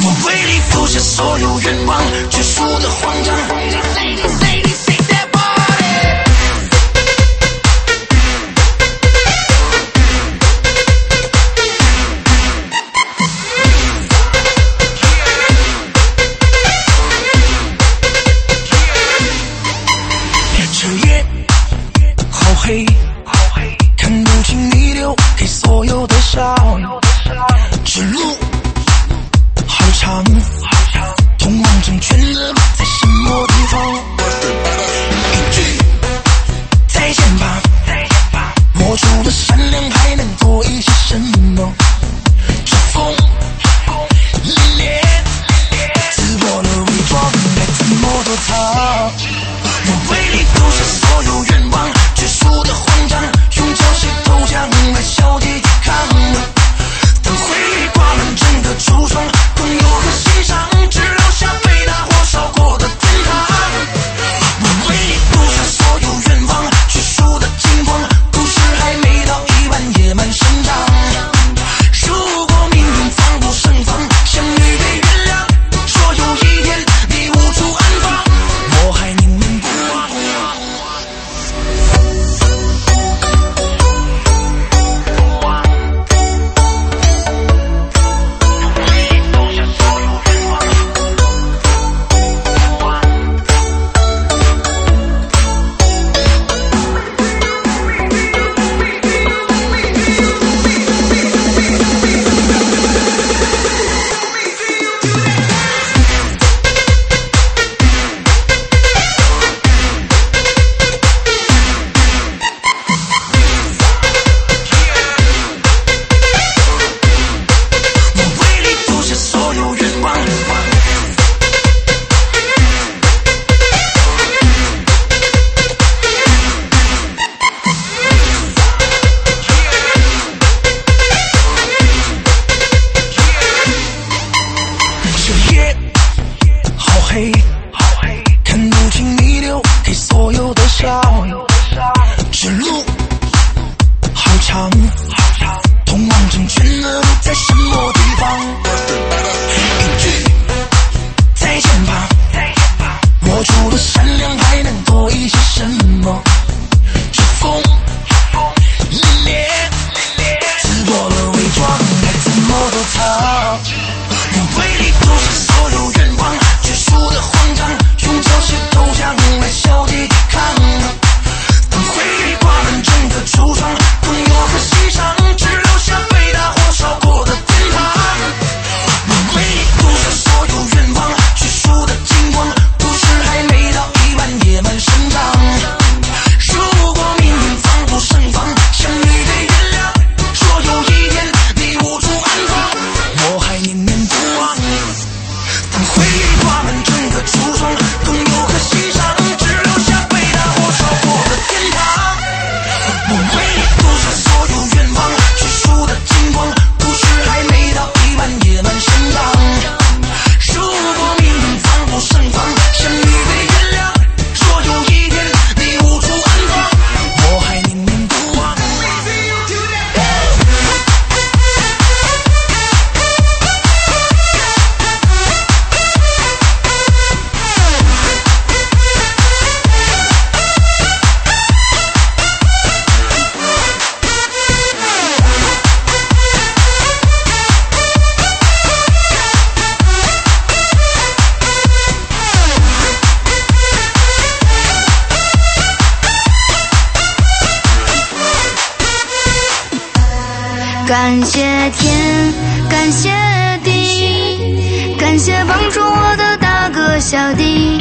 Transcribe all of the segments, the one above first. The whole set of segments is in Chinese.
我为你付下所有愿望却输的慌张慌张感谢天感谢地感谢帮助我的大哥小弟。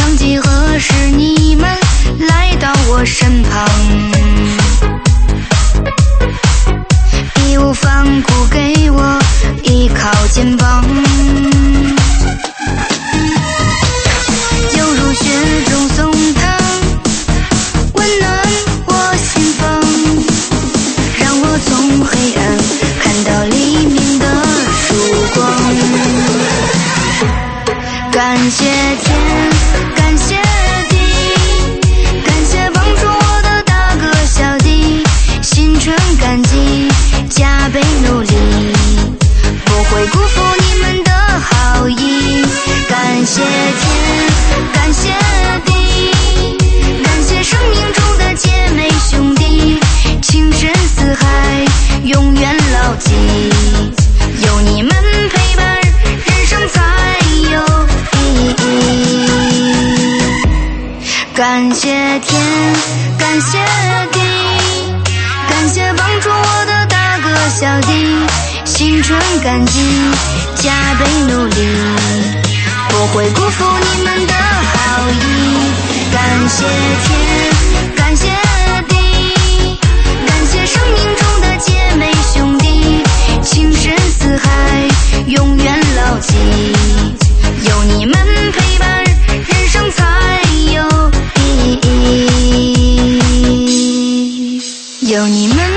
曾几何时你们来到我身旁义无反顾给我依靠肩膀。感谢天，感谢地，感谢帮助我的大哥小弟，心存感激，加倍努力，不会辜负你们的好意。感谢天，感谢地，感谢生命中的姐妹兄弟，情深似海，永远牢记，有你们陪有你们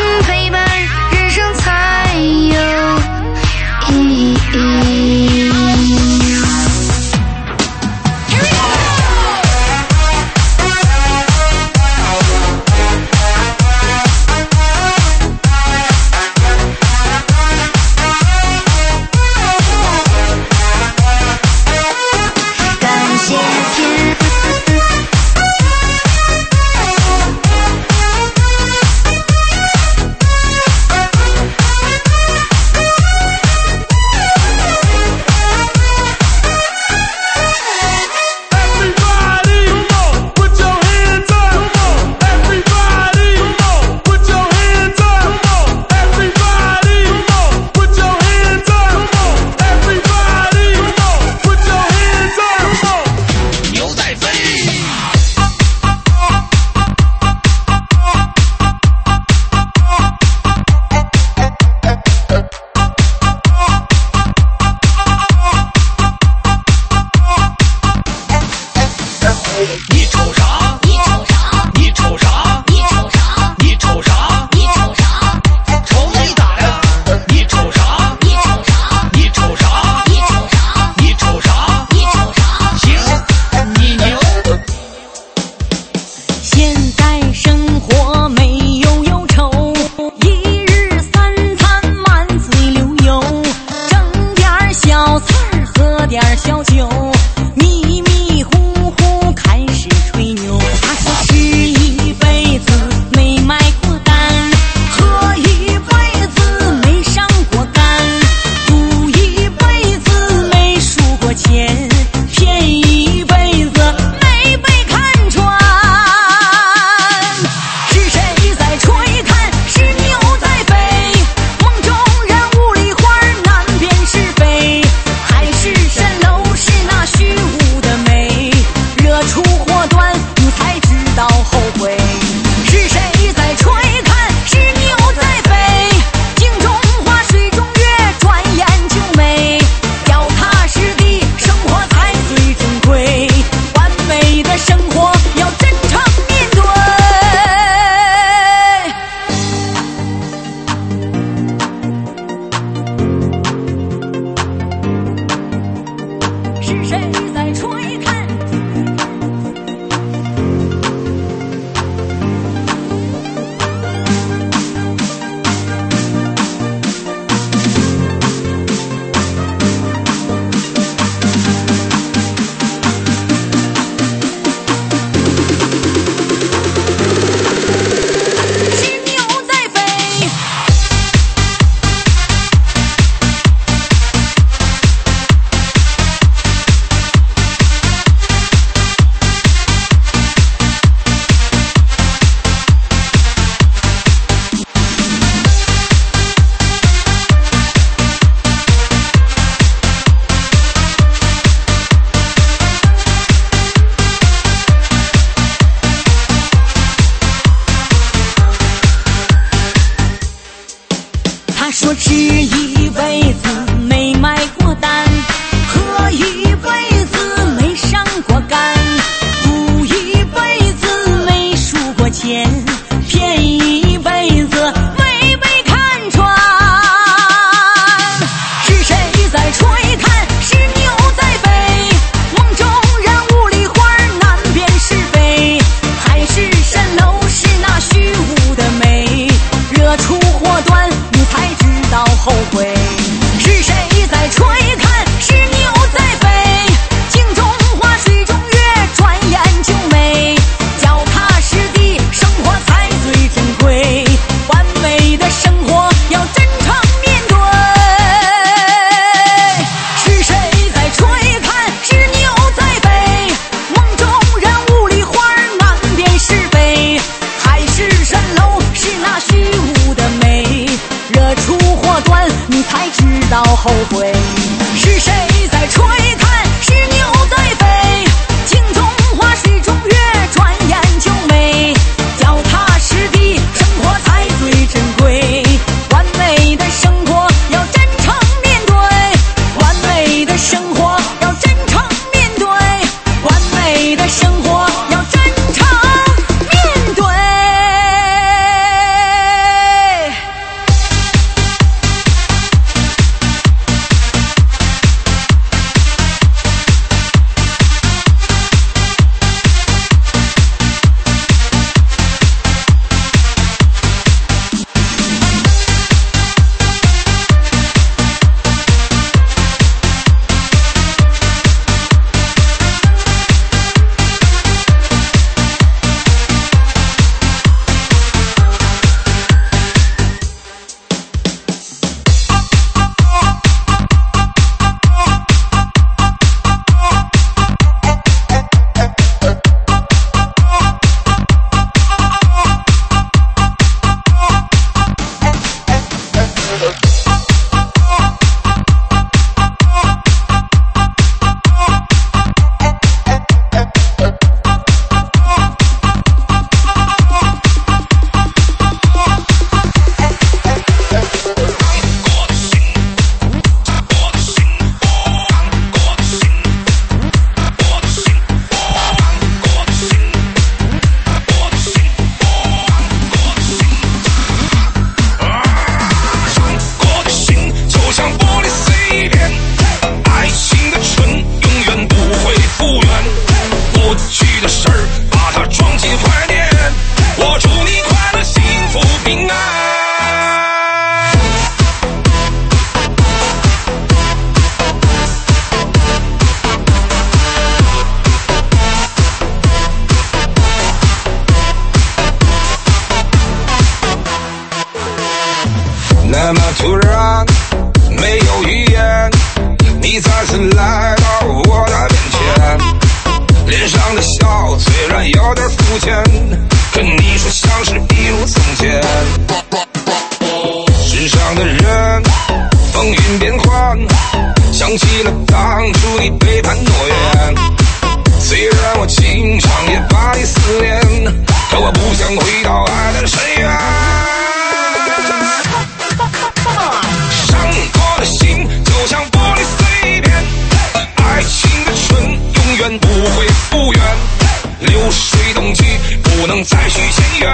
不能再续前缘。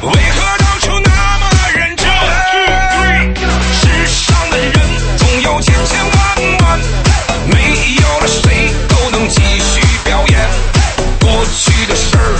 为何当初那么认真？世上的人总有千千万万没有了谁都能继续表演。过去的事儿